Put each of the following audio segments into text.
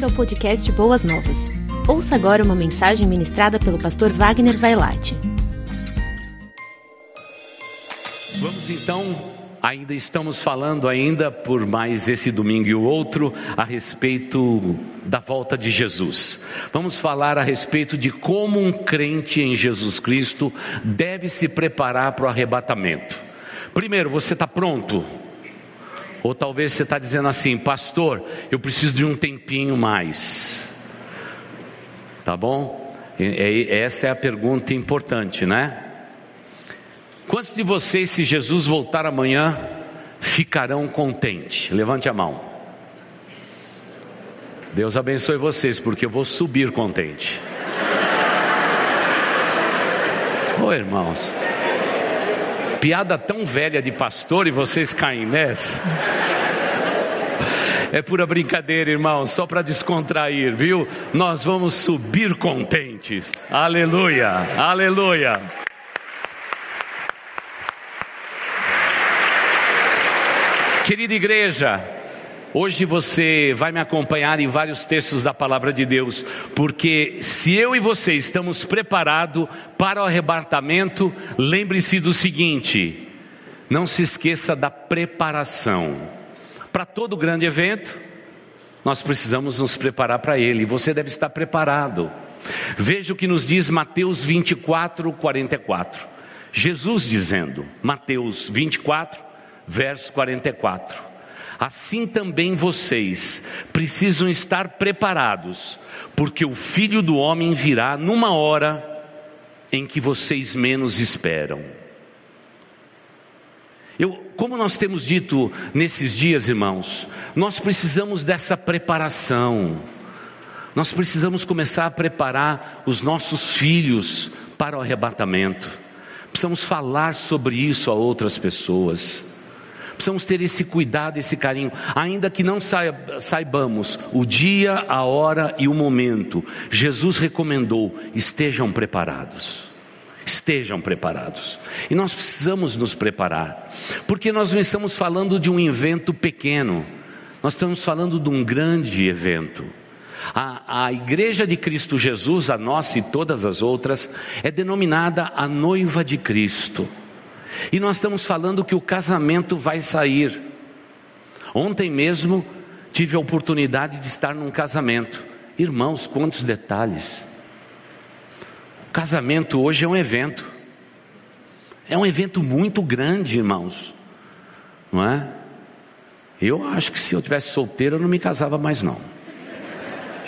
bem-vindo ao podcast Boas Novas. Ouça agora uma mensagem ministrada pelo pastor Wagner Vailate. Vamos então, ainda estamos falando ainda por mais esse domingo e o outro a respeito da volta de Jesus. Vamos falar a respeito de como um crente em Jesus Cristo deve se preparar para o arrebatamento. Primeiro, você está pronto? Ou talvez você está dizendo assim, pastor, eu preciso de um tempinho mais. Tá bom? Essa é a pergunta importante, né? Quantos de vocês, se Jesus voltar amanhã, ficarão contentes? Levante a mão. Deus abençoe vocês, porque eu vou subir contente. Ô irmãos, piada tão velha de pastor e vocês caem nessa. É pura brincadeira, irmão, só para descontrair, viu? Nós vamos subir contentes. Aleluia, aleluia. Querida igreja, hoje você vai me acompanhar em vários textos da palavra de Deus, porque se eu e você estamos preparados para o arrebatamento, lembre-se do seguinte: não se esqueça da preparação. Para todo grande evento, nós precisamos nos preparar para ele, você deve estar preparado. Veja o que nos diz Mateus 24, 44. Jesus dizendo, Mateus 24, verso 44. Assim também vocês precisam estar preparados, porque o filho do homem virá numa hora em que vocês menos esperam. Eu, como nós temos dito nesses dias, irmãos, nós precisamos dessa preparação. Nós precisamos começar a preparar os nossos filhos para o arrebatamento. Precisamos falar sobre isso a outras pessoas. Precisamos ter esse cuidado, esse carinho, ainda que não saibamos o dia, a hora e o momento. Jesus recomendou: estejam preparados. Estejam preparados. E nós precisamos nos preparar, porque nós não estamos falando de um evento pequeno, nós estamos falando de um grande evento. A, a Igreja de Cristo Jesus, a nossa e todas as outras, é denominada a noiva de Cristo. E nós estamos falando que o casamento vai sair. Ontem mesmo tive a oportunidade de estar num casamento. Irmãos, quantos detalhes. O casamento hoje é um evento. É um evento muito grande, irmãos. Não é? Eu acho que se eu tivesse solteiro eu não me casava mais não.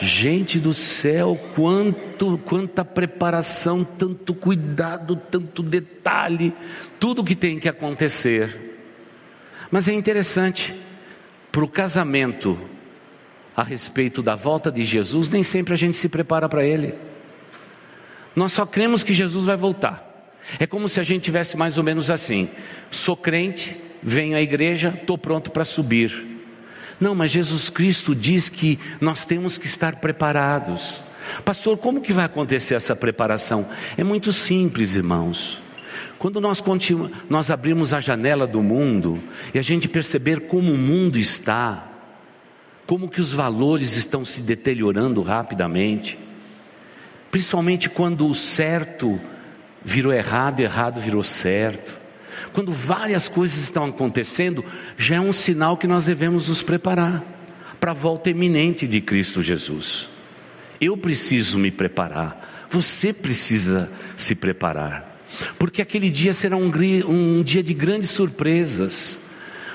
Gente do céu, quanto, quanta preparação, tanto cuidado, tanto detalhe, tudo que tem que acontecer. Mas é interessante, para o casamento, a respeito da volta de Jesus, nem sempre a gente se prepara para ele. Nós só cremos que Jesus vai voltar. É como se a gente tivesse mais ou menos assim: sou crente, venho à igreja, estou pronto para subir. Não, mas Jesus Cristo diz que nós temos que estar preparados. Pastor, como que vai acontecer essa preparação? É muito simples, irmãos. Quando nós, nós abrimos a janela do mundo e a gente perceber como o mundo está, como que os valores estão se deteriorando rapidamente, principalmente quando o certo virou errado, errado virou certo. Quando várias coisas estão acontecendo, já é um sinal que nós devemos nos preparar para a volta iminente de Cristo Jesus. Eu preciso me preparar, você precisa se preparar, porque aquele dia será um, um dia de grandes surpresas.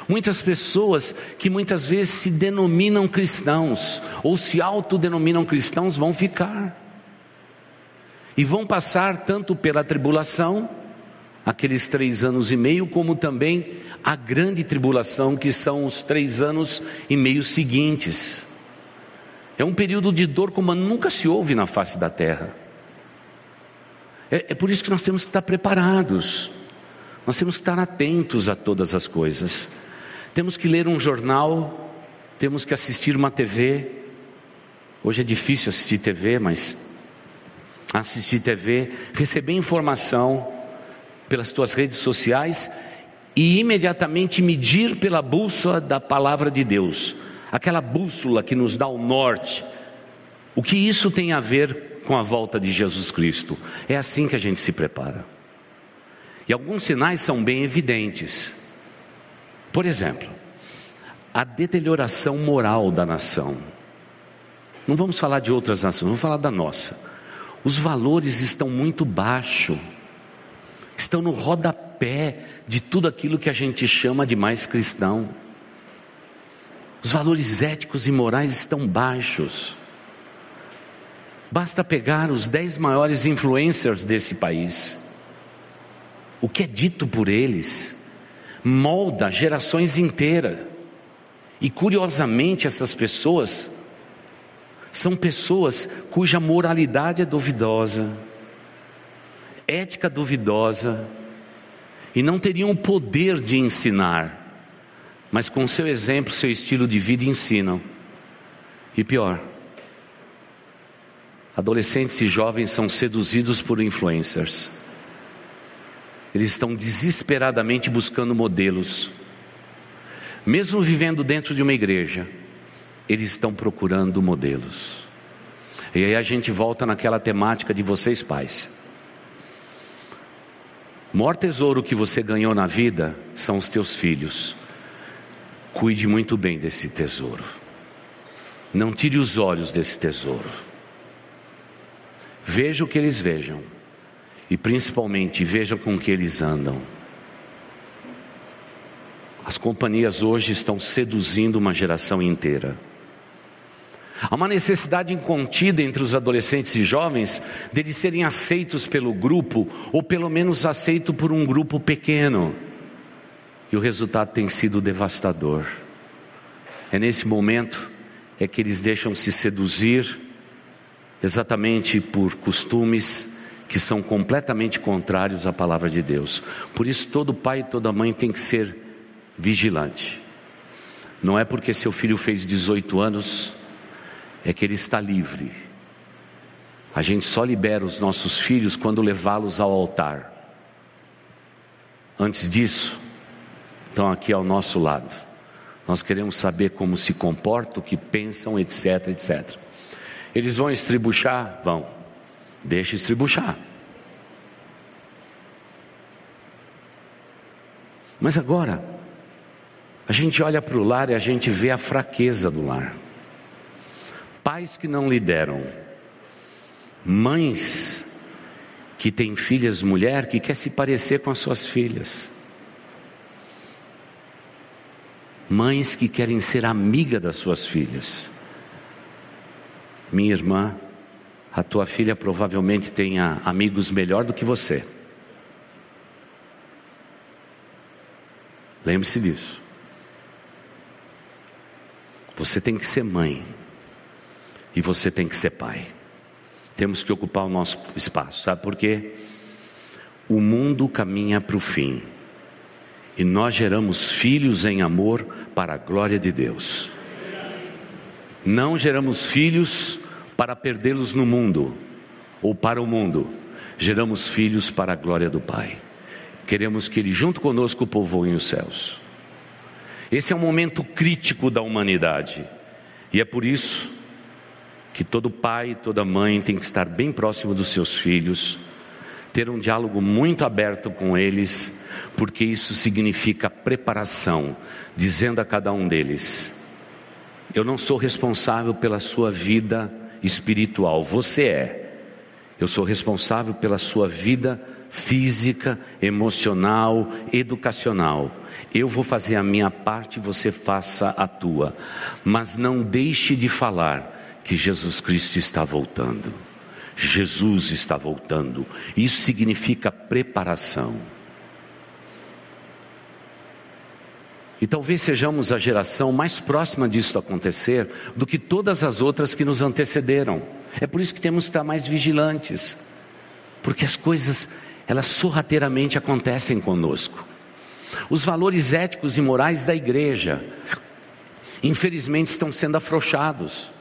Muitas pessoas que muitas vezes se denominam cristãos ou se autodenominam cristãos vão ficar e vão passar tanto pela tribulação aqueles três anos e meio, como também a grande tribulação, que são os três anos e meio seguintes. É um período de dor como nunca se houve na face da terra. É, é por isso que nós temos que estar preparados, nós temos que estar atentos a todas as coisas. Temos que ler um jornal, temos que assistir uma TV. Hoje é difícil assistir TV, mas assistir TV, receber informação pelas tuas redes sociais e imediatamente medir pela bússola da palavra de Deus, aquela bússola que nos dá o norte, O que isso tem a ver com a volta de Jesus Cristo? É assim que a gente se prepara. E alguns sinais são bem evidentes. Por exemplo, a deterioração moral da nação. Não vamos falar de outras nações, vamos falar da nossa. Os valores estão muito baixos, estão no rodapé de tudo aquilo que a gente chama de mais cristão. Os valores éticos e morais estão baixos. Basta pegar os dez maiores influencers desse país. O que é dito por eles molda gerações inteiras. E curiosamente, essas pessoas são pessoas cuja moralidade é duvidosa, ética duvidosa, e não teriam o poder de ensinar, mas com seu exemplo, seu estilo de vida ensinam. E pior, adolescentes e jovens são seduzidos por influencers. Eles estão desesperadamente buscando modelos. Mesmo vivendo dentro de uma igreja, eles estão procurando modelos. E aí a gente volta naquela temática de vocês pais. O maior tesouro que você ganhou na vida são os teus filhos. Cuide muito bem desse tesouro. Não tire os olhos desse tesouro. Veja o que eles vejam. E principalmente veja com que eles andam. As companhias hoje estão seduzindo uma geração inteira. Há uma necessidade incontida entre os adolescentes e jovens deles serem aceitos pelo grupo, ou pelo menos aceitos por um grupo pequeno. E o resultado tem sido devastador. É nesse momento é que eles deixam se seduzir exatamente por costumes que são completamente contrários à palavra de Deus. Por isso todo pai e toda mãe tem que ser vigilante. Não é porque seu filho fez 18 anos é que ele está livre. A gente só libera os nossos filhos quando levá-los ao altar. Antes disso, estão aqui ao nosso lado. Nós queremos saber como se comportam, o que pensam, etc, etc. Eles vão estribuchar? Vão. Deixa estribuchar. Mas agora, a gente olha para o lar e a gente vê a fraqueza do lar pais que não lideram, mães que têm filhas mulher que quer se parecer com as suas filhas, mães que querem ser amiga das suas filhas. Minha irmã, a tua filha provavelmente tenha amigos melhor do que você. Lembre-se disso. Você tem que ser mãe e você tem que ser pai. Temos que ocupar o nosso espaço, sabe por quê? O mundo caminha para o fim e nós geramos filhos em amor para a glória de Deus. Não geramos filhos para perdê-los no mundo ou para o mundo, geramos filhos para a glória do Pai. Queremos que Ele, junto conosco, povoe os céus. Esse é um momento crítico da humanidade e é por isso que todo pai toda mãe tem que estar bem próximo dos seus filhos, ter um diálogo muito aberto com eles, porque isso significa preparação, dizendo a cada um deles: Eu não sou responsável pela sua vida espiritual, você é. Eu sou responsável pela sua vida física, emocional, educacional. Eu vou fazer a minha parte, você faça a tua. Mas não deixe de falar que Jesus Cristo está voltando. Jesus está voltando. Isso significa preparação. E talvez sejamos a geração mais próxima disso acontecer do que todas as outras que nos antecederam. É por isso que temos que estar mais vigilantes, porque as coisas, elas sorrateiramente acontecem conosco. Os valores éticos e morais da igreja, infelizmente, estão sendo afrouxados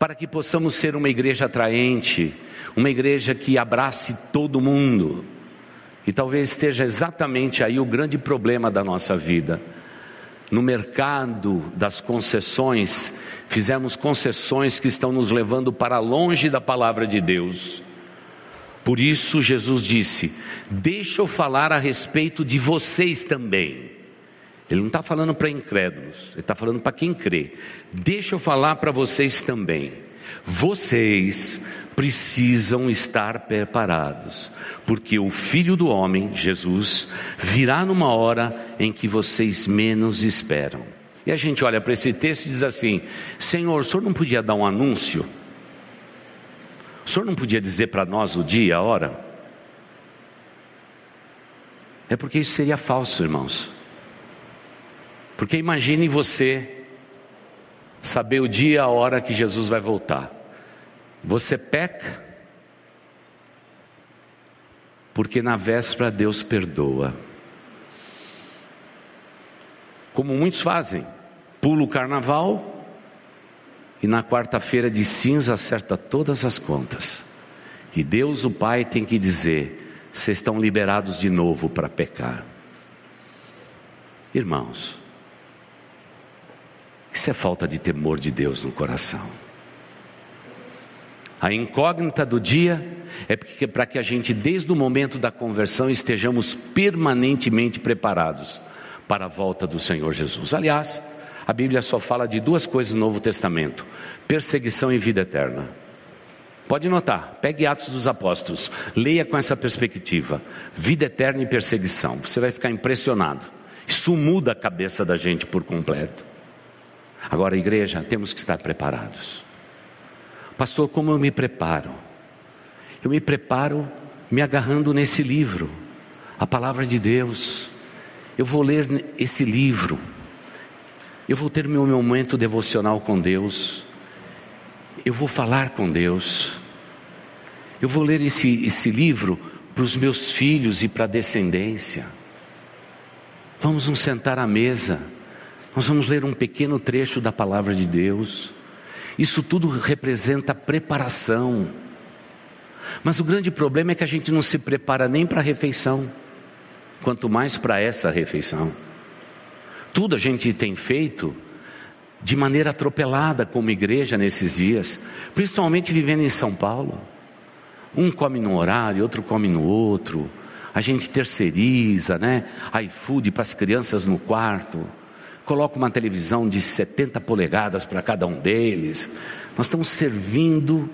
para que possamos ser uma igreja atraente, uma igreja que abrace todo mundo. E talvez esteja exatamente aí o grande problema da nossa vida. no mercado das concessões, fizemos concessões que estão nos levando para longe da palavra de Deus. Por isso, Jesus disse: Deixa eu falar a respeito de vocês também. Ele não está falando para incrédulos, ele está falando para quem crê. Deixa eu falar para vocês também. Vocês precisam estar preparados, porque o Filho do Homem, Jesus, virá numa hora em que vocês menos esperam. E a gente olha para esse texto e diz assim: Senhor, o senhor não podia dar um anúncio? O senhor não podia dizer para nós o dia, a hora? É porque isso seria falso, irmãos. Porque imagine você saber o dia e a hora que Jesus vai voltar. Você peca, porque na véspera Deus perdoa. Como muitos fazem, pula o carnaval e na quarta-feira de cinza acerta todas as contas. E Deus, o Pai, tem que dizer: vocês estão liberados de novo para pecar. Irmãos, isso é falta de temor de Deus no coração. A incógnita do dia é para que a gente, desde o momento da conversão, estejamos permanentemente preparados para a volta do Senhor Jesus. Aliás, a Bíblia só fala de duas coisas no Novo Testamento: perseguição e vida eterna. Pode notar, pegue Atos dos Apóstolos, leia com essa perspectiva: vida eterna e perseguição. Você vai ficar impressionado. Isso muda a cabeça da gente por completo. Agora, igreja, temos que estar preparados. Pastor, como eu me preparo? Eu me preparo me agarrando nesse livro, a palavra de Deus. Eu vou ler esse livro. Eu vou ter meu momento devocional com Deus. Eu vou falar com Deus. Eu vou ler esse, esse livro para os meus filhos e para a descendência. Vamos nos sentar à mesa. Nós vamos ler um pequeno trecho da palavra de Deus. Isso tudo representa preparação. Mas o grande problema é que a gente não se prepara nem para a refeição, quanto mais para essa refeição. Tudo a gente tem feito de maneira atropelada como igreja nesses dias, principalmente vivendo em São Paulo. Um come num horário, outro come no outro. A gente terceiriza, né? iFood para as crianças no quarto coloca uma televisão de 70 polegadas para cada um deles. Nós estamos servindo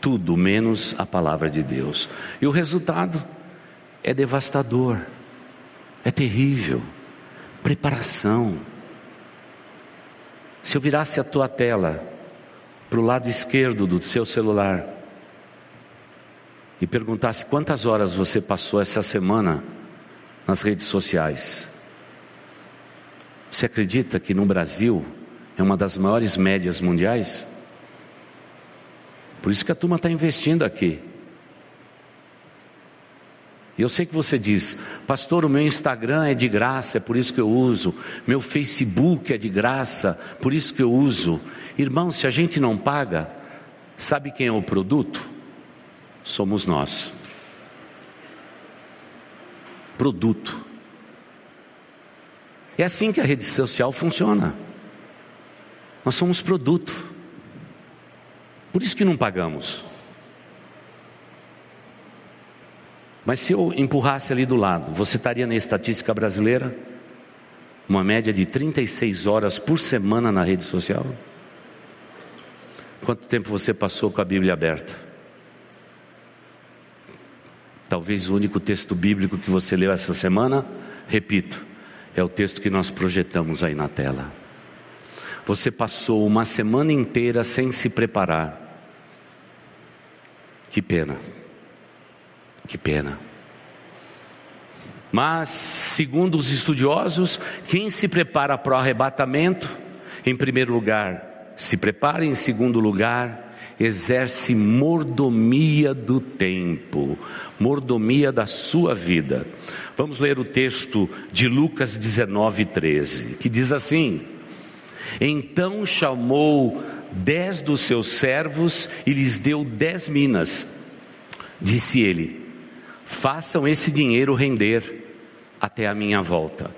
tudo menos a palavra de Deus. E o resultado é devastador, é terrível. Preparação. Se eu virasse a tua tela para o lado esquerdo do seu celular e perguntasse quantas horas você passou essa semana nas redes sociais, você acredita que no Brasil é uma das maiores médias mundiais? Por isso que a turma está investindo aqui. E eu sei que você diz, pastor, o meu Instagram é de graça, é por isso que eu uso. Meu Facebook é de graça, por isso que eu uso. Irmão, se a gente não paga, sabe quem é o produto? Somos nós. Produto. É assim que a rede social funciona. Nós somos produto. Por isso que não pagamos. Mas se eu empurrasse ali do lado, você estaria na estatística brasileira? Uma média de 36 horas por semana na rede social? Quanto tempo você passou com a Bíblia aberta? Talvez o único texto bíblico que você leu essa semana, repito, é o texto que nós projetamos aí na tela. Você passou uma semana inteira sem se preparar. Que pena. Que pena. Mas, segundo os estudiosos, quem se prepara para o arrebatamento, em primeiro lugar, se prepara, em segundo lugar, exerce mordomia do tempo, mordomia da sua vida. Vamos ler o texto de Lucas 19, 13, que diz assim: Então chamou dez dos seus servos e lhes deu dez minas. Disse ele: Façam esse dinheiro render até a minha volta.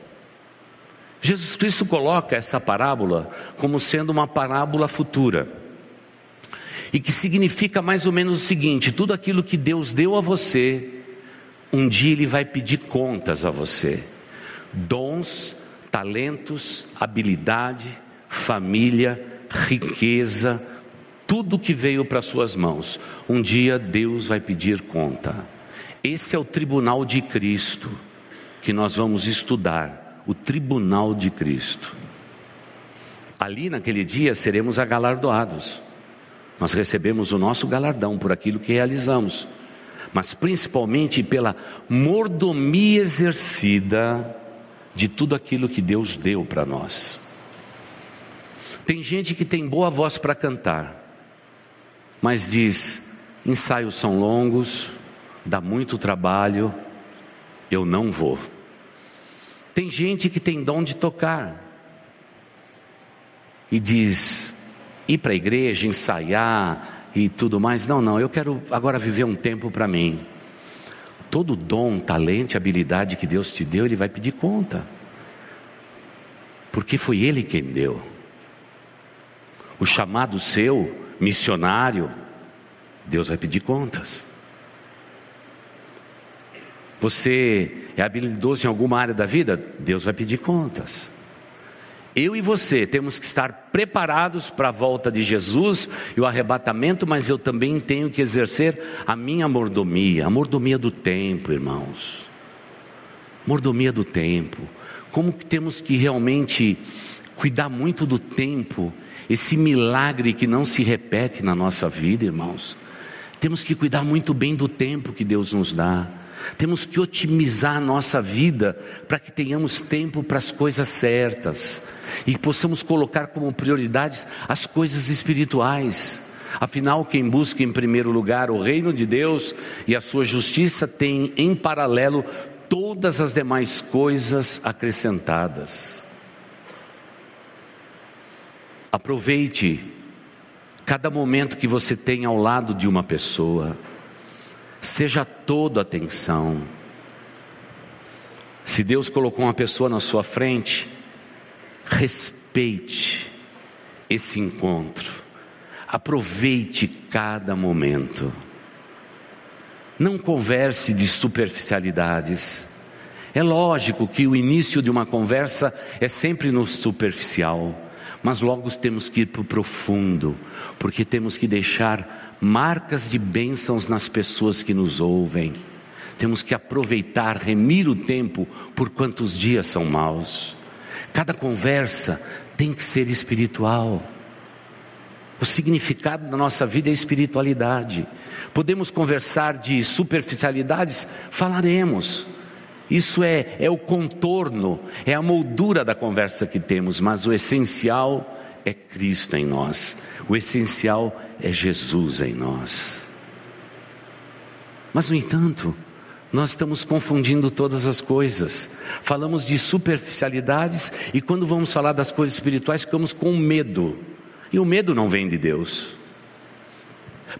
Jesus Cristo coloca essa parábola como sendo uma parábola futura. E que significa mais ou menos o seguinte: tudo aquilo que Deus deu a você, um dia Ele vai pedir contas a você. Dons, talentos, habilidade, família, riqueza, tudo que veio para Suas mãos, um dia Deus vai pedir conta. Esse é o tribunal de Cristo que nós vamos estudar, o tribunal de Cristo. Ali naquele dia seremos agalardoados. Nós recebemos o nosso galardão por aquilo que realizamos, mas principalmente pela mordomia exercida de tudo aquilo que Deus deu para nós. Tem gente que tem boa voz para cantar, mas diz: ensaios são longos, dá muito trabalho, eu não vou. Tem gente que tem dom de tocar e diz: ir para a igreja, ensaiar e tudo mais. Não, não, eu quero agora viver um tempo para mim. Todo dom, talento, habilidade que Deus te deu, Ele vai pedir conta. Porque foi Ele quem deu. O chamado seu, missionário, Deus vai pedir contas. Você é habilidoso em alguma área da vida? Deus vai pedir contas. Eu e você temos que estar preparados para a volta de Jesus e o arrebatamento, mas eu também tenho que exercer a minha mordomia, a mordomia do tempo, irmãos. Mordomia do tempo. Como que temos que realmente cuidar muito do tempo, esse milagre que não se repete na nossa vida, irmãos. Temos que cuidar muito bem do tempo que Deus nos dá. Temos que otimizar a nossa vida para que tenhamos tempo para as coisas certas e possamos colocar como prioridades as coisas espirituais. Afinal, quem busca em primeiro lugar o reino de Deus e a sua justiça tem em paralelo todas as demais coisas acrescentadas. Aproveite cada momento que você tem ao lado de uma pessoa. Seja todo atenção. Se Deus colocou uma pessoa na sua frente, respeite esse encontro. Aproveite cada momento. Não converse de superficialidades. É lógico que o início de uma conversa é sempre no superficial, mas logo temos que ir para o profundo, porque temos que deixar marcas de bênçãos nas pessoas que nos ouvem. Temos que aproveitar, remir o tempo, por quantos dias são maus. Cada conversa tem que ser espiritual. O significado da nossa vida é espiritualidade. Podemos conversar de superficialidades? Falaremos. Isso é, é o contorno, é a moldura da conversa que temos, mas o essencial é Cristo em nós. O essencial é Jesus em nós. Mas, no entanto, nós estamos confundindo todas as coisas. Falamos de superficialidades e quando vamos falar das coisas espirituais, ficamos com medo. E o medo não vem de Deus.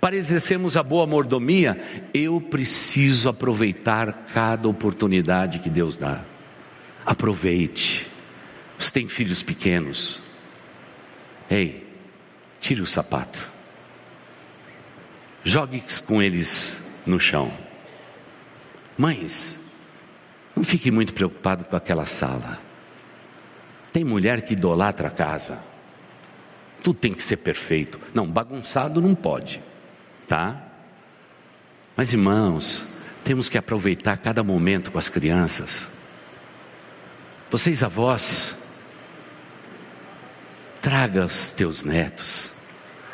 Para exercermos a boa mordomia, eu preciso aproveitar cada oportunidade que Deus dá. Aproveite. Você tem filhos pequenos. Ei, tire o sapato. Jogue com eles no chão. Mães, não fique muito preocupado com aquela sala. Tem mulher que idolatra a casa. Tudo tem que ser perfeito. Não, bagunçado não pode, tá? Mas irmãos, temos que aproveitar cada momento com as crianças. Vocês avós, traga os teus netos.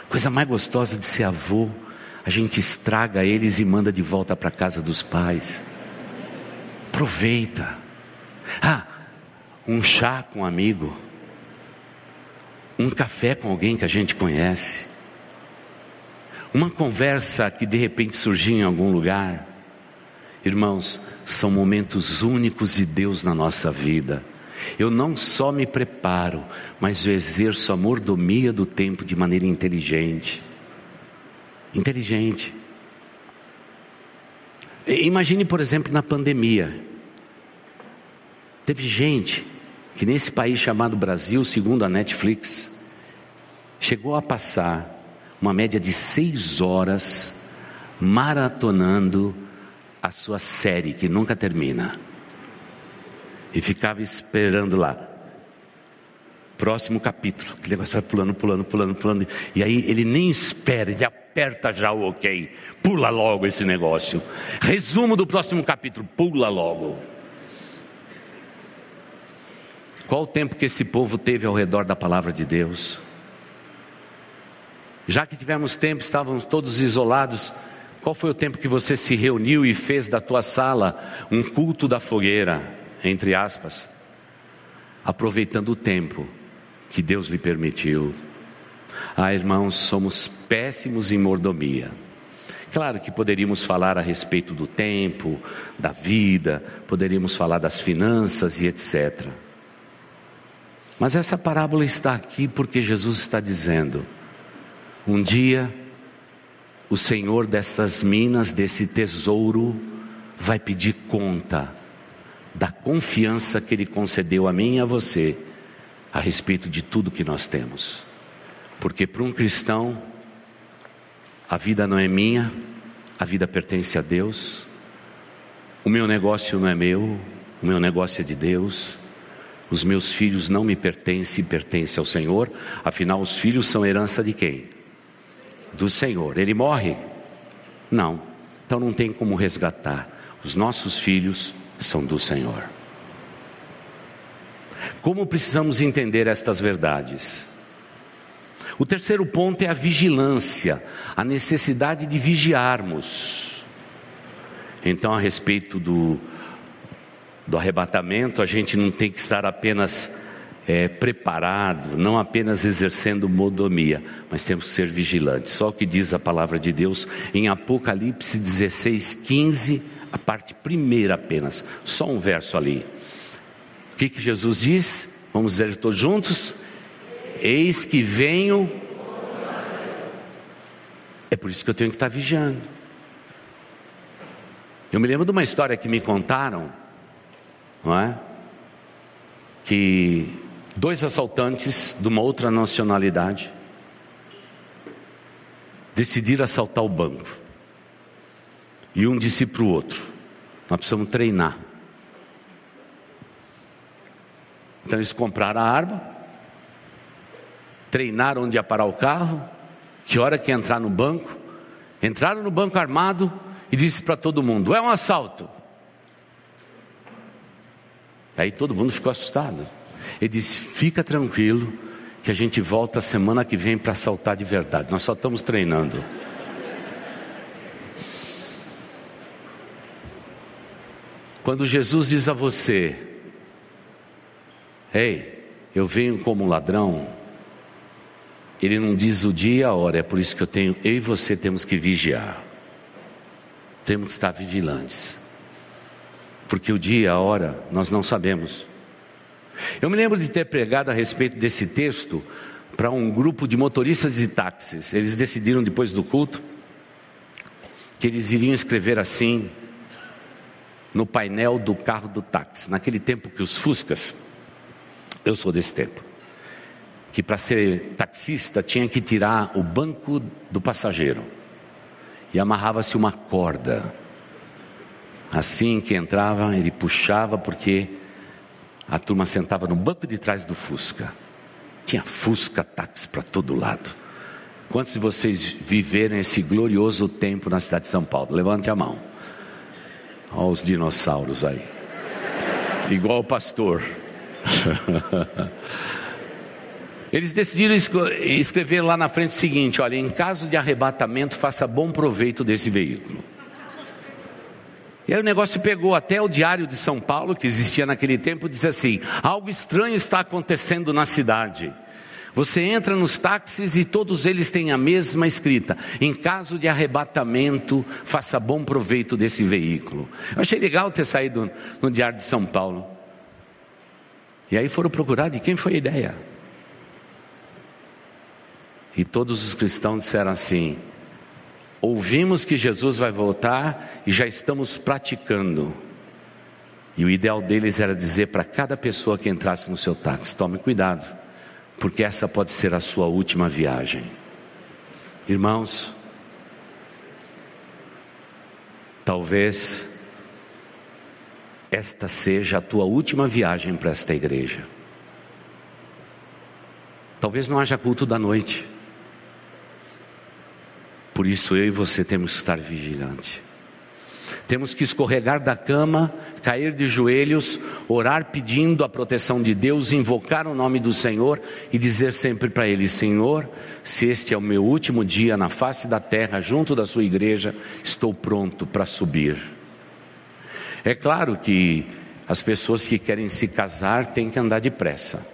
Coisa mais gostosa de ser avô, a gente estraga eles e manda de volta para casa dos pais. Aproveita. Ah, um chá com um amigo, um café com alguém que a gente conhece, uma conversa que de repente surgiu em algum lugar. Irmãos, são momentos únicos de Deus na nossa vida. Eu não só me preparo, mas eu exerço a mordomia do tempo de maneira inteligente. Inteligente. Imagine, por exemplo, na pandemia. Teve gente que nesse país chamado Brasil, segundo a Netflix, chegou a passar uma média de seis horas maratonando a sua série que nunca termina. E ficava esperando lá. Próximo capítulo. Que negócio vai pulando, pulando, pulando, pulando. E aí ele nem espera, ele aperta já o ok. Pula logo esse negócio. Resumo do próximo capítulo, pula logo. Qual o tempo que esse povo teve ao redor da palavra de Deus? Já que tivemos tempo, estávamos todos isolados. Qual foi o tempo que você se reuniu e fez da tua sala um culto da fogueira, entre aspas, aproveitando o tempo que Deus lhe permitiu? Ah, irmãos, somos péssimos em mordomia. Claro que poderíamos falar a respeito do tempo, da vida, poderíamos falar das finanças e etc. Mas essa parábola está aqui porque Jesus está dizendo: um dia o Senhor dessas minas, desse tesouro, vai pedir conta da confiança que Ele concedeu a mim e a você a respeito de tudo que nós temos. Porque para um cristão, a vida não é minha, a vida pertence a Deus, o meu negócio não é meu, o meu negócio é de Deus. Os meus filhos não me pertencem, pertencem ao Senhor, afinal, os filhos são herança de quem? Do Senhor. Ele morre? Não. Então não tem como resgatar. Os nossos filhos são do Senhor. Como precisamos entender estas verdades? O terceiro ponto é a vigilância, a necessidade de vigiarmos. Então, a respeito do do arrebatamento, a gente não tem que estar apenas é, preparado, não apenas exercendo modomia, mas temos que ser vigilantes. Só o que diz a palavra de Deus em Apocalipse 16, 15, a parte primeira apenas, só um verso ali. O que, que Jesus diz? Vamos dizer todos juntos? Eis que venho. É por isso que eu tenho que estar vigiando. Eu me lembro de uma história que me contaram não é? Que dois assaltantes de uma outra nacionalidade decidiram assaltar o banco. E um disse para o outro: Nós precisamos treinar. Então eles compraram a arma, treinaram onde ia parar o carro, que hora que ia entrar no banco, entraram no banco armado e disse para todo mundo: É um assalto. Aí todo mundo ficou assustado. Ele disse: Fica tranquilo, que a gente volta semana que vem para saltar de verdade. Nós só estamos treinando. Quando Jesus diz a você: Ei, eu venho como ladrão, ele não diz o dia e a hora, é por isso que eu tenho, eu e você temos que vigiar. Temos que estar vigilantes porque o dia e a hora nós não sabemos. Eu me lembro de ter pregado a respeito desse texto para um grupo de motoristas de táxis. Eles decidiram depois do culto que eles iriam escrever assim no painel do carro do táxi. Naquele tempo que os Fuscas, eu sou desse tempo, que para ser taxista tinha que tirar o banco do passageiro e amarrava-se uma corda Assim que entrava, ele puxava porque a turma sentava no banco de trás do Fusca. Tinha Fusca táxi para todo lado. Quantos de vocês viveram esse glorioso tempo na cidade de São Paulo? Levante a mão. Olha os dinossauros aí. Igual o pastor. Eles decidiram escrever lá na frente o seguinte: olha, em caso de arrebatamento, faça bom proveito desse veículo. E aí o negócio pegou até o Diário de São Paulo, que existia naquele tempo, disse assim: algo estranho está acontecendo na cidade. Você entra nos táxis e todos eles têm a mesma escrita: em caso de arrebatamento, faça bom proveito desse veículo. Eu achei legal ter saído no Diário de São Paulo. E aí foram procurar de quem foi a ideia. E todos os cristãos disseram assim: Ouvimos que Jesus vai voltar e já estamos praticando. E o ideal deles era dizer para cada pessoa que entrasse no seu táxi: tome cuidado, porque essa pode ser a sua última viagem. Irmãos, talvez esta seja a tua última viagem para esta igreja. Talvez não haja culto da noite. Por isso eu e você temos que estar vigilantes. Temos que escorregar da cama, cair de joelhos, orar pedindo a proteção de Deus, invocar o nome do Senhor e dizer sempre para Ele: Senhor, se este é o meu último dia na face da terra, junto da Sua igreja, estou pronto para subir. É claro que as pessoas que querem se casar têm que andar depressa.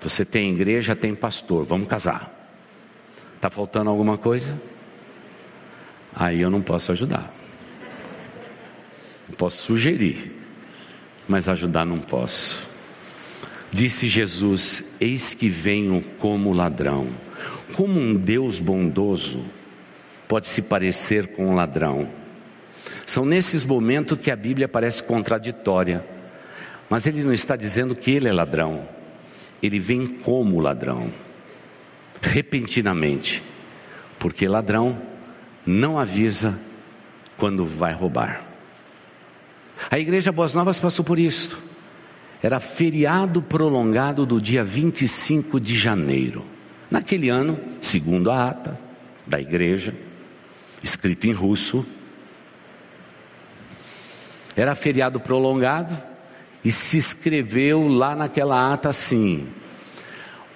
Você tem igreja, tem pastor, vamos casar. Está faltando alguma coisa? Aí eu não posso ajudar. Posso sugerir, mas ajudar não posso. Disse Jesus: Eis que venho como ladrão. Como um Deus bondoso pode se parecer com um ladrão? São nesses momentos que a Bíblia parece contraditória, mas ele não está dizendo que ele é ladrão, ele vem como ladrão, repentinamente, porque ladrão não avisa quando vai roubar. A igreja Boas Novas passou por isso. Era feriado prolongado do dia 25 de janeiro. Naquele ano, segundo a ata da igreja, escrito em russo, era feriado prolongado e se escreveu lá naquela ata assim: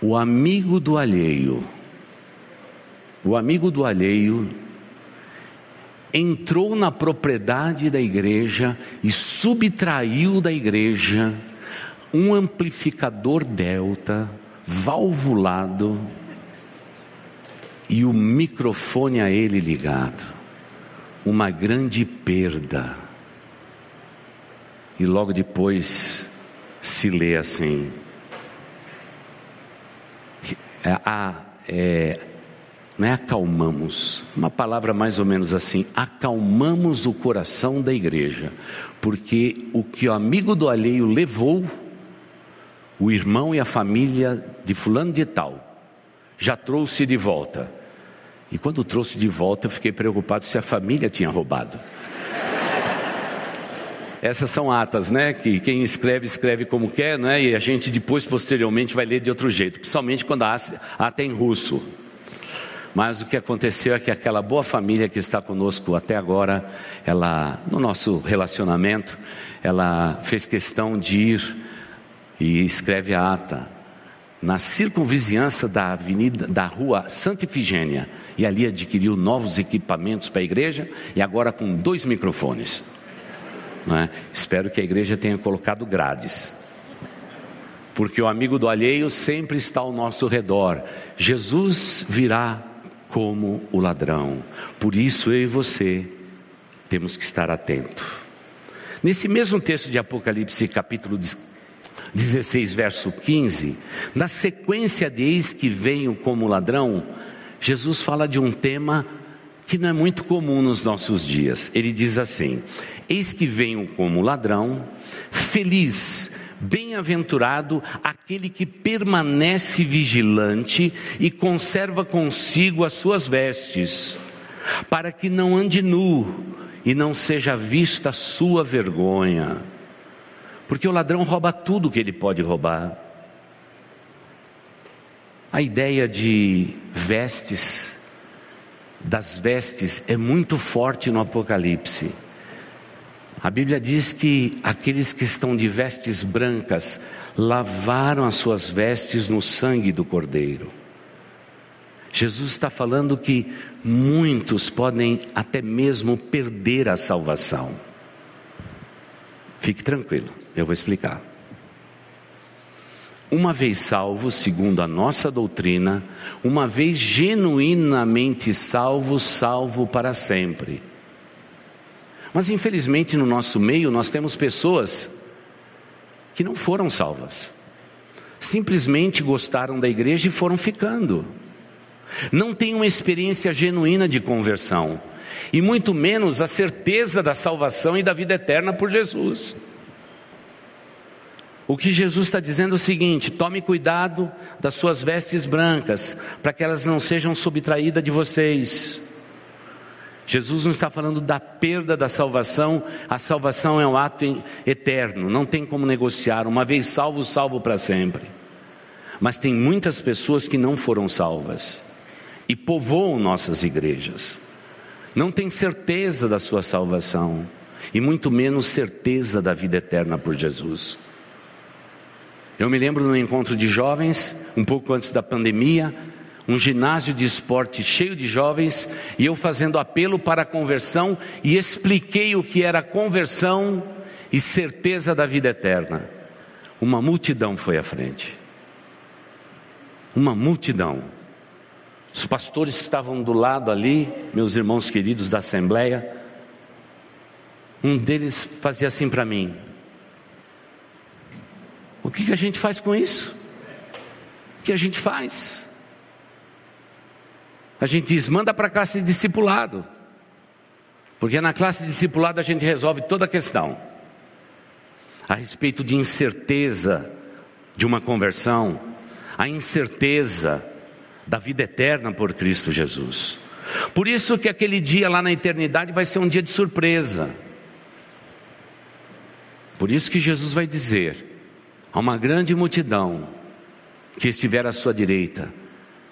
o amigo do alheio, o amigo do alheio entrou na propriedade da igreja e subtraiu da igreja um amplificador delta valvulado e o microfone a ele ligado. Uma grande perda. E logo depois se lê assim: a, é, não é acalmamos, uma palavra mais ou menos assim, acalmamos o coração da igreja, porque o que o amigo do alheio levou, o irmão e a família de fulano de tal, já trouxe de volta. E quando trouxe de volta, eu fiquei preocupado se a família tinha roubado. Essas são atas, né? Que quem escreve, escreve como quer, né? E a gente depois, posteriormente, vai ler de outro jeito, principalmente quando a ata é em russo. Mas o que aconteceu é que aquela boa família que está conosco até agora, ela, no nosso relacionamento, ela fez questão de ir e escreve a ata na circunvizinhança da avenida da rua Santa Ifigênia e ali adquiriu novos equipamentos para a igreja e agora com dois microfones. É? Espero que a igreja tenha colocado grades porque o amigo do alheio sempre está ao nosso redor. Jesus virá como o ladrão. Por isso eu e você temos que estar atento. Nesse mesmo texto de Apocalipse, capítulo 16, verso 15, na sequência de eis que venho como ladrão, Jesus fala de um tema que não é muito comum nos nossos dias. Ele diz assim: Eis que venho como ladrão, feliz Bem-aventurado aquele que permanece vigilante e conserva consigo as suas vestes, para que não ande nu e não seja vista a sua vergonha. Porque o ladrão rouba tudo que ele pode roubar. A ideia de vestes, das vestes, é muito forte no Apocalipse. A Bíblia diz que aqueles que estão de vestes brancas lavaram as suas vestes no sangue do Cordeiro. Jesus está falando que muitos podem até mesmo perder a salvação. Fique tranquilo, eu vou explicar. Uma vez salvo, segundo a nossa doutrina, uma vez genuinamente salvo, salvo para sempre. Mas infelizmente no nosso meio nós temos pessoas que não foram salvas, simplesmente gostaram da igreja e foram ficando, não têm uma experiência genuína de conversão, e muito menos a certeza da salvação e da vida eterna por Jesus. O que Jesus está dizendo é o seguinte: tome cuidado das suas vestes brancas, para que elas não sejam subtraídas de vocês. Jesus não está falando da perda da salvação, a salvação é um ato eterno, não tem como negociar, uma vez salvo, salvo para sempre. Mas tem muitas pessoas que não foram salvas e povoam nossas igrejas, não têm certeza da sua salvação e muito menos certeza da vida eterna por Jesus. Eu me lembro no encontro de jovens, um pouco antes da pandemia, um ginásio de esporte cheio de jovens, e eu fazendo apelo para a conversão e expliquei o que era conversão e certeza da vida eterna. Uma multidão foi à frente. Uma multidão. Os pastores que estavam do lado ali, meus irmãos queridos da Assembleia, um deles fazia assim para mim: O que, que a gente faz com isso? O que a gente faz? A gente diz: manda para a classe de discipulado, porque na classe de discipulado a gente resolve toda a questão a respeito de incerteza de uma conversão, a incerteza da vida eterna por Cristo Jesus. Por isso que aquele dia lá na eternidade vai ser um dia de surpresa. Por isso que Jesus vai dizer a uma grande multidão que estiver à sua direita: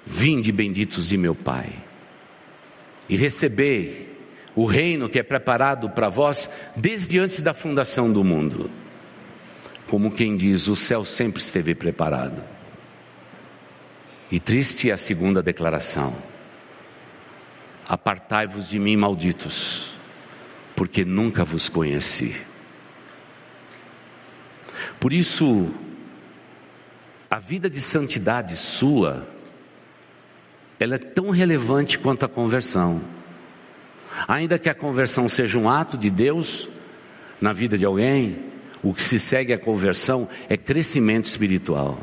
Vinde benditos de meu Pai, e recebei o reino que é preparado para vós desde antes da fundação do mundo. Como quem diz, o céu sempre esteve preparado. E triste é a segunda declaração: Apartai-vos de mim, malditos, porque nunca vos conheci. Por isso, a vida de santidade sua, ela é tão relevante quanto a conversão. Ainda que a conversão seja um ato de Deus na vida de alguém, o que se segue à conversão é crescimento espiritual.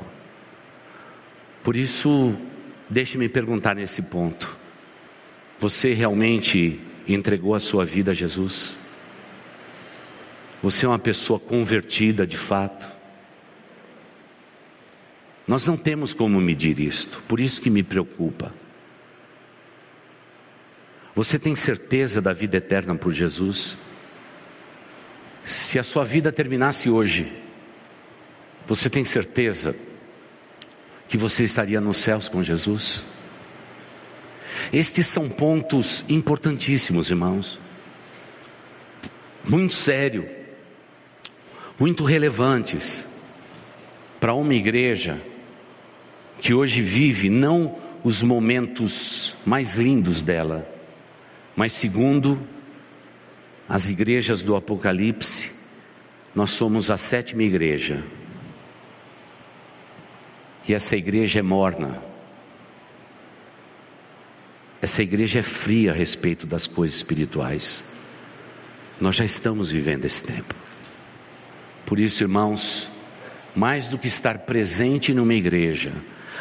Por isso, deixe-me perguntar nesse ponto: você realmente entregou a sua vida a Jesus? Você é uma pessoa convertida de fato? Nós não temos como medir isto, por isso que me preocupa. Você tem certeza da vida eterna por Jesus? Se a sua vida terminasse hoje, você tem certeza que você estaria nos céus com Jesus? Estes são pontos importantíssimos, irmãos. Muito sério, muito relevantes para uma igreja que hoje vive não os momentos mais lindos dela, mas segundo as igrejas do Apocalipse, nós somos a sétima igreja e essa igreja é morna. Essa igreja é fria a respeito das coisas espirituais. Nós já estamos vivendo esse tempo. Por isso, irmãos, mais do que estar presente numa igreja,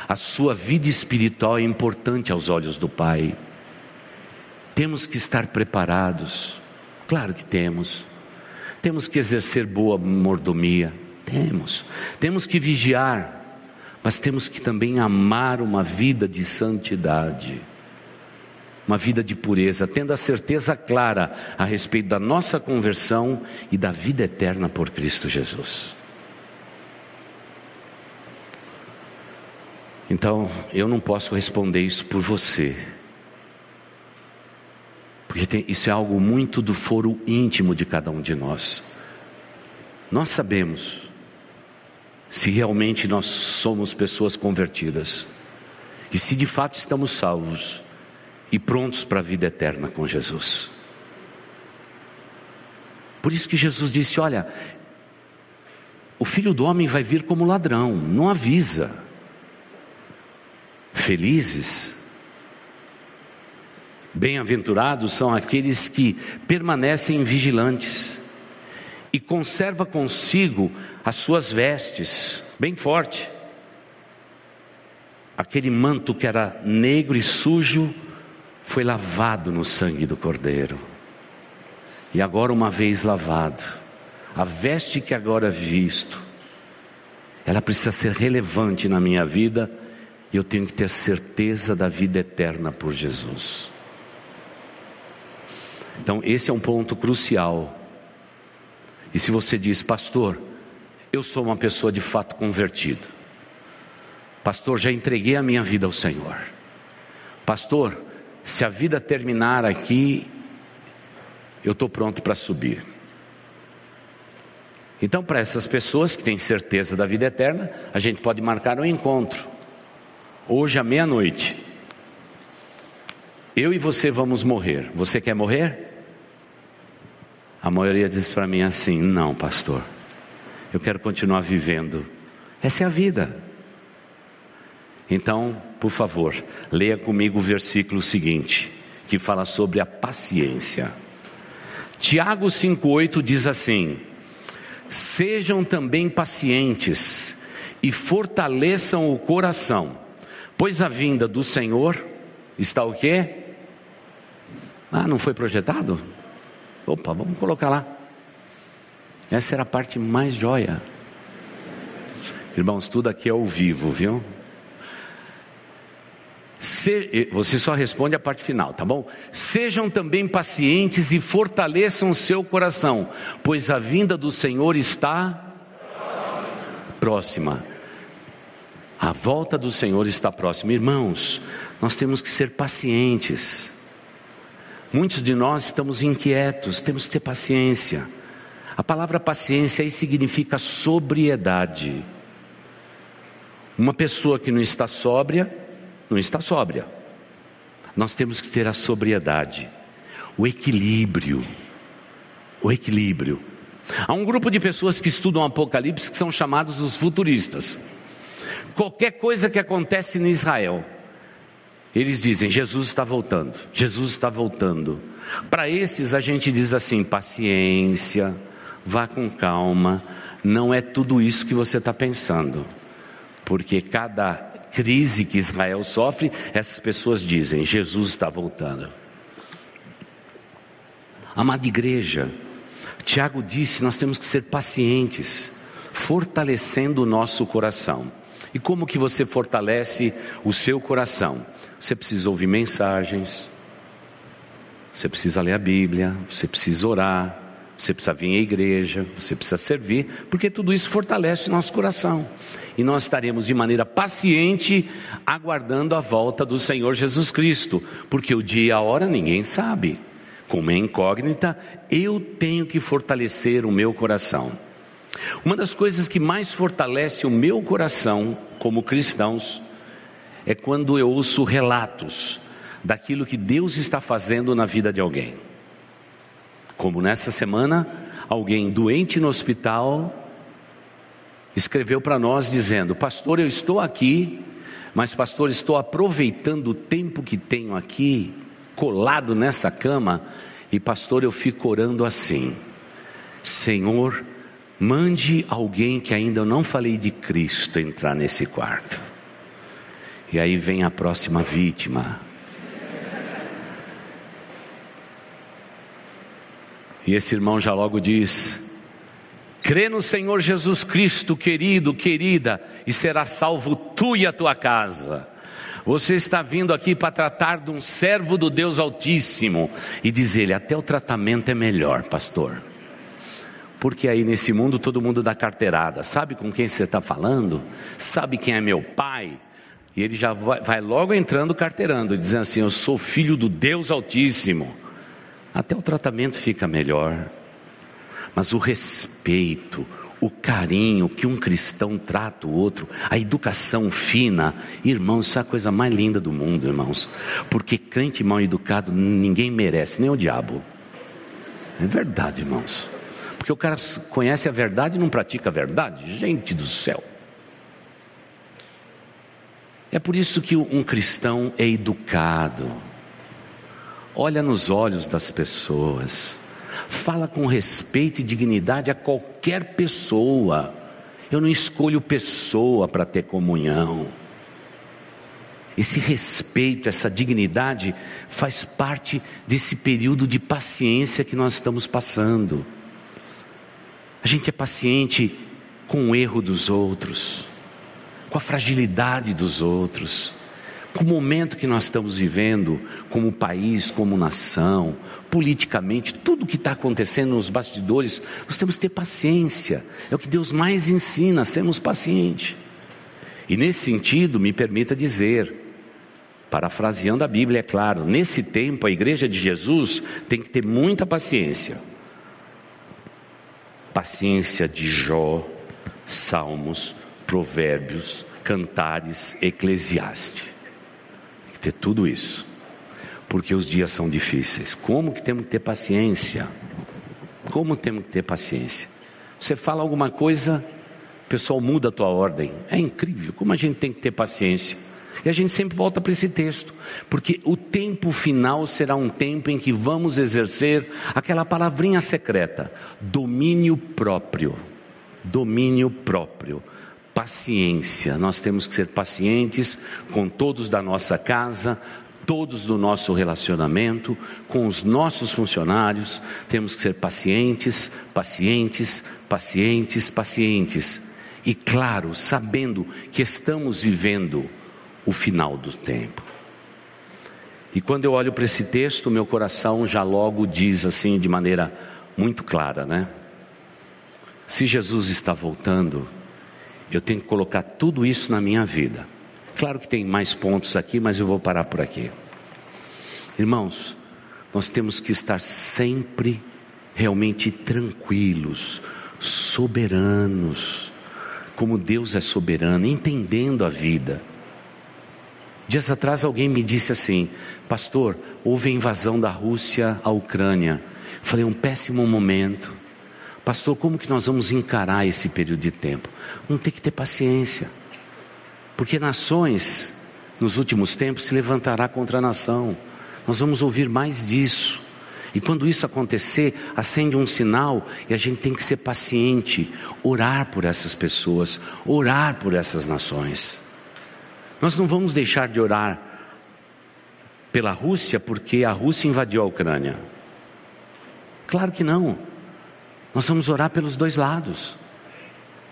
a sua vida espiritual é importante aos olhos do Pai. Temos que estar preparados, claro que temos. Temos que exercer boa mordomia, temos. Temos que vigiar, mas temos que também amar uma vida de santidade, uma vida de pureza, tendo a certeza clara a respeito da nossa conversão e da vida eterna por Cristo Jesus. Então, eu não posso responder isso por você, isso é algo muito do foro íntimo de cada um de nós. Nós sabemos se realmente nós somos pessoas convertidas e se de fato estamos salvos e prontos para a vida eterna com Jesus. Por isso que Jesus disse: Olha, o filho do homem vai vir como ladrão, não avisa. Felizes, bem-aventurados são aqueles que permanecem vigilantes e conserva consigo as suas vestes, bem forte. Aquele manto que era negro e sujo foi lavado no sangue do Cordeiro. E agora, uma vez lavado, a veste que agora visto, ela precisa ser relevante na minha vida e eu tenho que ter certeza da vida eterna por Jesus. Então, esse é um ponto crucial. E se você diz, pastor, eu sou uma pessoa de fato convertida, pastor, já entreguei a minha vida ao Senhor, pastor, se a vida terminar aqui, eu estou pronto para subir. Então, para essas pessoas que têm certeza da vida eterna, a gente pode marcar um encontro, hoje à meia-noite. Eu e você vamos morrer. Você quer morrer? A maioria diz para mim assim: não, pastor, eu quero continuar vivendo. Essa é a vida. Então, por favor, leia comigo o versículo seguinte, que fala sobre a paciência. Tiago 5,8 diz assim: Sejam também pacientes e fortaleçam o coração, pois a vinda do Senhor está o quê? Ah, não foi projetado? Opa, vamos colocar lá. Essa era a parte mais joia. Irmãos, tudo aqui é ao vivo, viu? Se, você só responde a parte final, tá bom? Sejam também pacientes e fortaleçam seu coração, pois a vinda do Senhor está próxima. A volta do Senhor está próxima. Irmãos, nós temos que ser pacientes. Muitos de nós estamos inquietos, temos que ter paciência. A palavra paciência aí significa sobriedade. Uma pessoa que não está sóbria, não está sóbria. Nós temos que ter a sobriedade, o equilíbrio. O equilíbrio. Há um grupo de pessoas que estudam Apocalipse que são chamados os futuristas. Qualquer coisa que acontece em Israel, eles dizem: Jesus está voltando, Jesus está voltando. Para esses, a gente diz assim: paciência, vá com calma, não é tudo isso que você está pensando, porque cada crise que Israel sofre, essas pessoas dizem: Jesus está voltando. Amada igreja, Tiago disse: nós temos que ser pacientes, fortalecendo o nosso coração. E como que você fortalece o seu coração? Você precisa ouvir mensagens, você precisa ler a Bíblia, você precisa orar, você precisa vir à igreja, você precisa servir, porque tudo isso fortalece nosso coração. E nós estaremos de maneira paciente aguardando a volta do Senhor Jesus Cristo, porque o dia e a hora ninguém sabe. Como é incógnita, eu tenho que fortalecer o meu coração. Uma das coisas que mais fortalece o meu coração como cristãos é quando eu ouço relatos daquilo que Deus está fazendo na vida de alguém. Como nessa semana, alguém doente no hospital escreveu para nós dizendo: Pastor, eu estou aqui, mas, pastor, estou aproveitando o tempo que tenho aqui, colado nessa cama, e, pastor, eu fico orando assim: Senhor, mande alguém que ainda não falei de Cristo entrar nesse quarto. E aí vem a próxima vítima. E esse irmão já logo diz: Crê no Senhor Jesus Cristo, querido, querida, e será salvo tu e a tua casa. Você está vindo aqui para tratar de um servo do Deus Altíssimo e diz ele: até o tratamento é melhor, pastor. Porque aí nesse mundo todo mundo dá carteirada, sabe com quem você está falando? Sabe quem é meu pai? E ele já vai, vai logo entrando carteirando, dizendo assim: Eu sou filho do Deus Altíssimo. Até o tratamento fica melhor mas o respeito, o carinho que um cristão trata o outro, a educação fina, irmãos, isso é a coisa mais linda do mundo, irmãos, porque crente mal educado ninguém merece, nem o diabo. É verdade, irmãos, porque o cara conhece a verdade e não pratica a verdade, gente do céu. É por isso que um cristão é educado, olha nos olhos das pessoas, fala com respeito e dignidade a qualquer pessoa. Eu não escolho pessoa para ter comunhão. esse respeito, essa dignidade faz parte desse período de paciência que nós estamos passando. A gente é paciente com o erro dos outros, com a fragilidade dos outros, com o momento que nós estamos vivendo, como país, como nação, politicamente, tudo que está acontecendo nos bastidores, nós temos que ter paciência. É o que Deus mais ensina, sermos pacientes. E nesse sentido, me permita dizer, parafraseando a Bíblia, é claro, nesse tempo a igreja de Jesus tem que ter muita paciência. Paciência de Jó, Salmos, Provérbios, Cantares, Eclesiastes ter tudo isso, porque os dias são difíceis. Como que temos que ter paciência? Como temos que ter paciência? Você fala alguma coisa, o pessoal muda a tua ordem. É incrível como a gente tem que ter paciência. E a gente sempre volta para esse texto, porque o tempo final será um tempo em que vamos exercer aquela palavrinha secreta: domínio próprio. Domínio próprio paciência. Nós temos que ser pacientes com todos da nossa casa, todos do nosso relacionamento, com os nossos funcionários. Temos que ser pacientes, pacientes, pacientes, pacientes. E claro, sabendo que estamos vivendo o final do tempo. E quando eu olho para esse texto, meu coração já logo diz assim de maneira muito clara, né? Se Jesus está voltando, eu tenho que colocar tudo isso na minha vida. Claro que tem mais pontos aqui, mas eu vou parar por aqui. Irmãos, nós temos que estar sempre realmente tranquilos, soberanos, como Deus é soberano, entendendo a vida. Dias atrás alguém me disse assim: Pastor, houve a invasão da Rússia à Ucrânia. Falei, um péssimo momento. Pastor, como que nós vamos encarar esse período de tempo? Vamos ter que ter paciência. Porque nações, nos últimos tempos, se levantará contra a nação. Nós vamos ouvir mais disso. E quando isso acontecer, acende um sinal e a gente tem que ser paciente, orar por essas pessoas, orar por essas nações. Nós não vamos deixar de orar pela Rússia porque a Rússia invadiu a Ucrânia. Claro que não. Nós vamos orar pelos dois lados.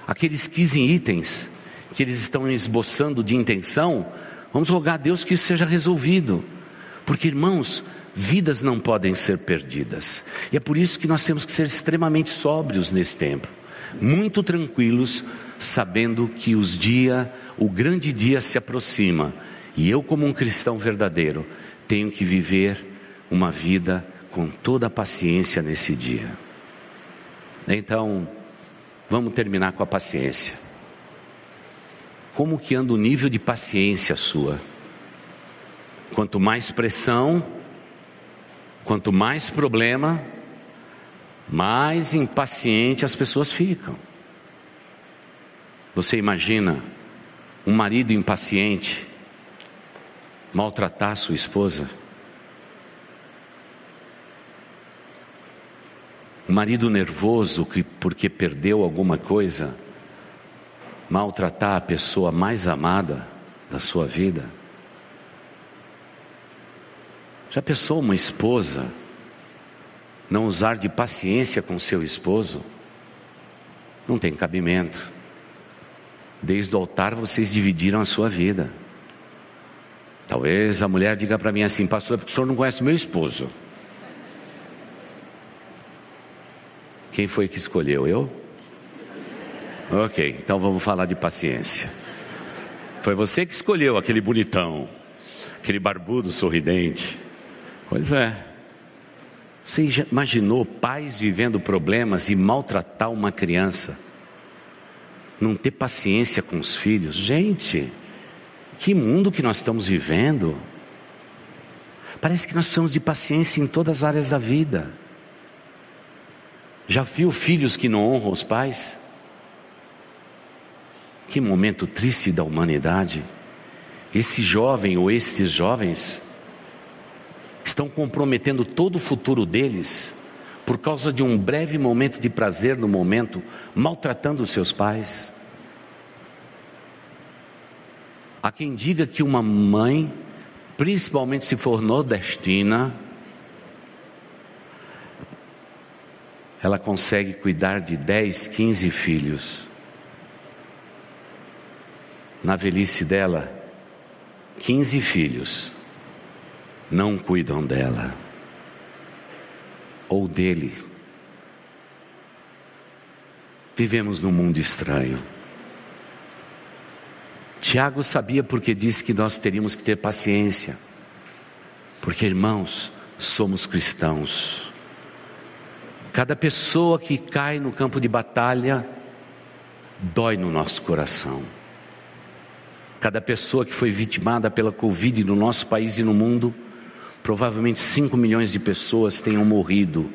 Aqueles 15 itens que eles estão esboçando de intenção, vamos rogar a Deus que isso seja resolvido. Porque, irmãos, vidas não podem ser perdidas. E é por isso que nós temos que ser extremamente sóbrios nesse tempo, muito tranquilos, sabendo que os o grande dia se aproxima. E eu, como um cristão verdadeiro, tenho que viver uma vida com toda a paciência nesse dia. Então, vamos terminar com a paciência. Como que anda o nível de paciência sua? Quanto mais pressão, quanto mais problema, mais impaciente as pessoas ficam. Você imagina um marido impaciente maltratar sua esposa? O marido nervoso que porque perdeu alguma coisa, maltratar a pessoa mais amada da sua vida. Já pensou uma esposa não usar de paciência com seu esposo? Não tem cabimento. Desde o altar vocês dividiram a sua vida. Talvez a mulher diga para mim assim, pastor, é porque o senhor não conhece meu esposo. Quem foi que escolheu? Eu? Ok, então vamos falar de paciência. Foi você que escolheu aquele bonitão, aquele barbudo sorridente. Pois é. Você imaginou pais vivendo problemas e maltratar uma criança? Não ter paciência com os filhos? Gente, que mundo que nós estamos vivendo. Parece que nós precisamos de paciência em todas as áreas da vida. Já viu filhos que não honram os pais? Que momento triste da humanidade. Esse jovem ou estes jovens estão comprometendo todo o futuro deles por causa de um breve momento de prazer no momento, maltratando os seus pais. Há quem diga que uma mãe, principalmente se for nordestina, ela consegue cuidar de 10, 15 filhos. Na velhice dela, 15 filhos não cuidam dela ou dele. Vivemos num mundo estranho. Tiago sabia porque disse que nós teríamos que ter paciência. Porque, irmãos, somos cristãos. Cada pessoa que cai no campo de batalha dói no nosso coração. Cada pessoa que foi vitimada pela Covid no nosso país e no mundo, provavelmente 5 milhões de pessoas tenham morrido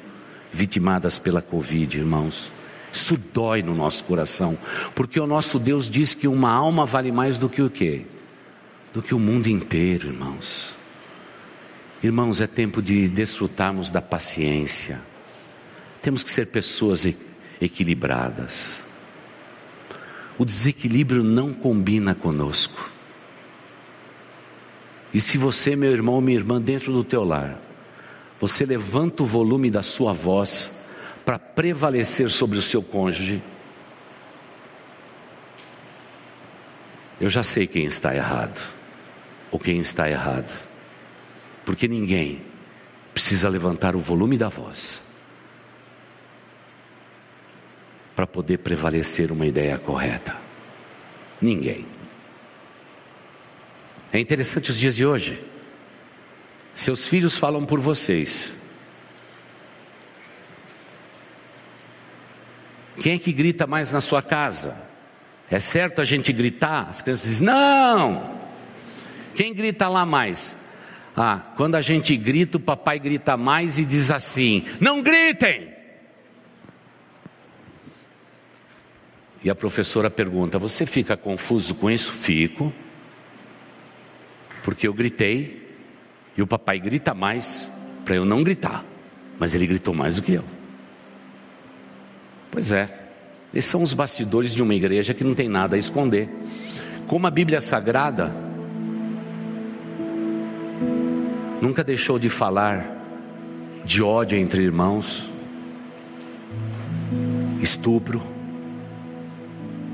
vitimadas pela Covid, irmãos. Isso dói no nosso coração, porque o nosso Deus diz que uma alma vale mais do que o quê? Do que o mundo inteiro, irmãos. Irmãos, é tempo de desfrutarmos da paciência. Temos que ser pessoas equilibradas. O desequilíbrio não combina conosco. E se você, meu irmão ou minha irmã, dentro do teu lar, você levanta o volume da sua voz, para prevalecer sobre o seu cônjuge, eu já sei quem está errado ou quem está errado, porque ninguém precisa levantar o volume da voz para poder prevalecer uma ideia correta. Ninguém. É interessante os dias de hoje. Seus filhos falam por vocês. Quem é que grita mais na sua casa? É certo a gente gritar? As crianças dizem: Não! Quem grita lá mais? Ah, quando a gente grita, o papai grita mais e diz assim: Não gritem! E a professora pergunta: Você fica confuso com isso? Fico. Porque eu gritei e o papai grita mais para eu não gritar, mas ele gritou mais do que eu. Pois é, esses são os bastidores de uma igreja que não tem nada a esconder. Como a Bíblia Sagrada nunca deixou de falar de ódio entre irmãos, estupro,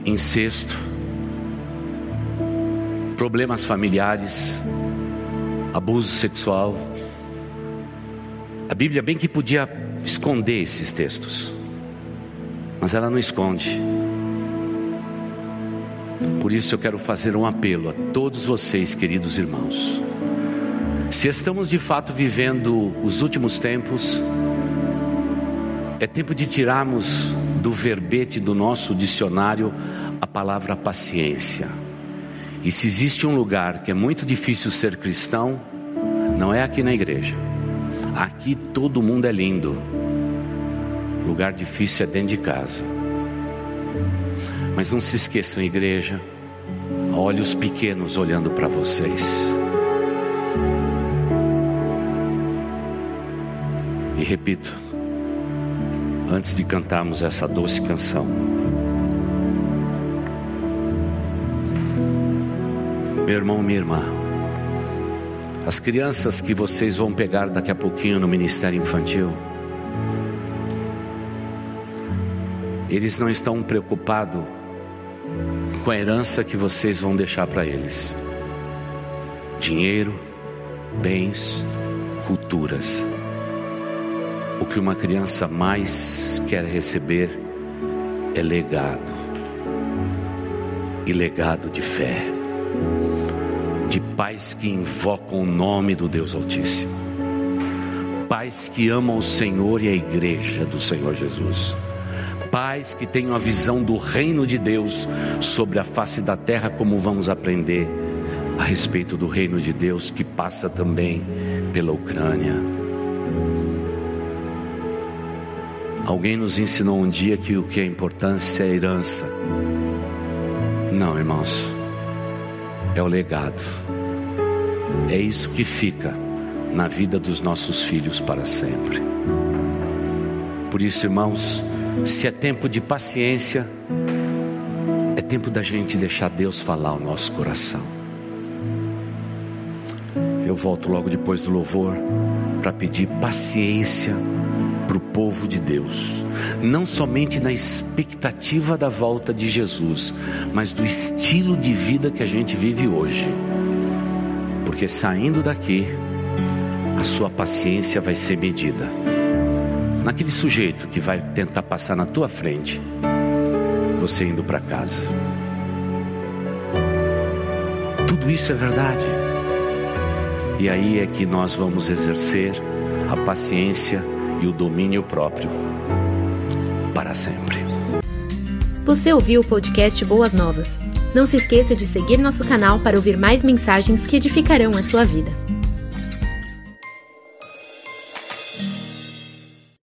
incesto, problemas familiares, abuso sexual. A Bíblia bem que podia esconder esses textos mas ela não esconde. Por isso eu quero fazer um apelo a todos vocês, queridos irmãos. Se estamos de fato vivendo os últimos tempos, é tempo de tirarmos do verbete do nosso dicionário a palavra paciência. E se existe um lugar que é muito difícil ser cristão, não é aqui na igreja. Aqui todo mundo é lindo. Lugar difícil é dentro de casa. Mas não se esqueçam, igreja, olhos pequenos olhando para vocês. E repito, antes de cantarmos essa doce canção, meu irmão, minha irmã, as crianças que vocês vão pegar daqui a pouquinho no ministério infantil, eles não estão preocupados com a herança que vocês vão deixar para eles: dinheiro, bens, culturas. O que uma criança mais quer receber é legado, e legado de fé, de pais que invocam o nome do Deus Altíssimo, pais que amam o Senhor e a igreja do Senhor Jesus. Pais que tenham a visão do reino de Deus sobre a face da terra, como vamos aprender a respeito do reino de Deus que passa também pela Ucrânia. Alguém nos ensinou um dia que o que é importância é a herança. Não, irmãos, é o legado. É isso que fica na vida dos nossos filhos para sempre. Por isso, irmãos, se é tempo de paciência, é tempo da gente deixar Deus falar o nosso coração. eu volto logo depois do louvor para pedir paciência para o povo de Deus, não somente na expectativa da volta de Jesus, mas do estilo de vida que a gente vive hoje, porque saindo daqui, a sua paciência vai ser medida. Naquele sujeito que vai tentar passar na tua frente, você indo para casa. Tudo isso é verdade. E aí é que nós vamos exercer a paciência e o domínio próprio para sempre. Você ouviu o podcast Boas Novas? Não se esqueça de seguir nosso canal para ouvir mais mensagens que edificarão a sua vida.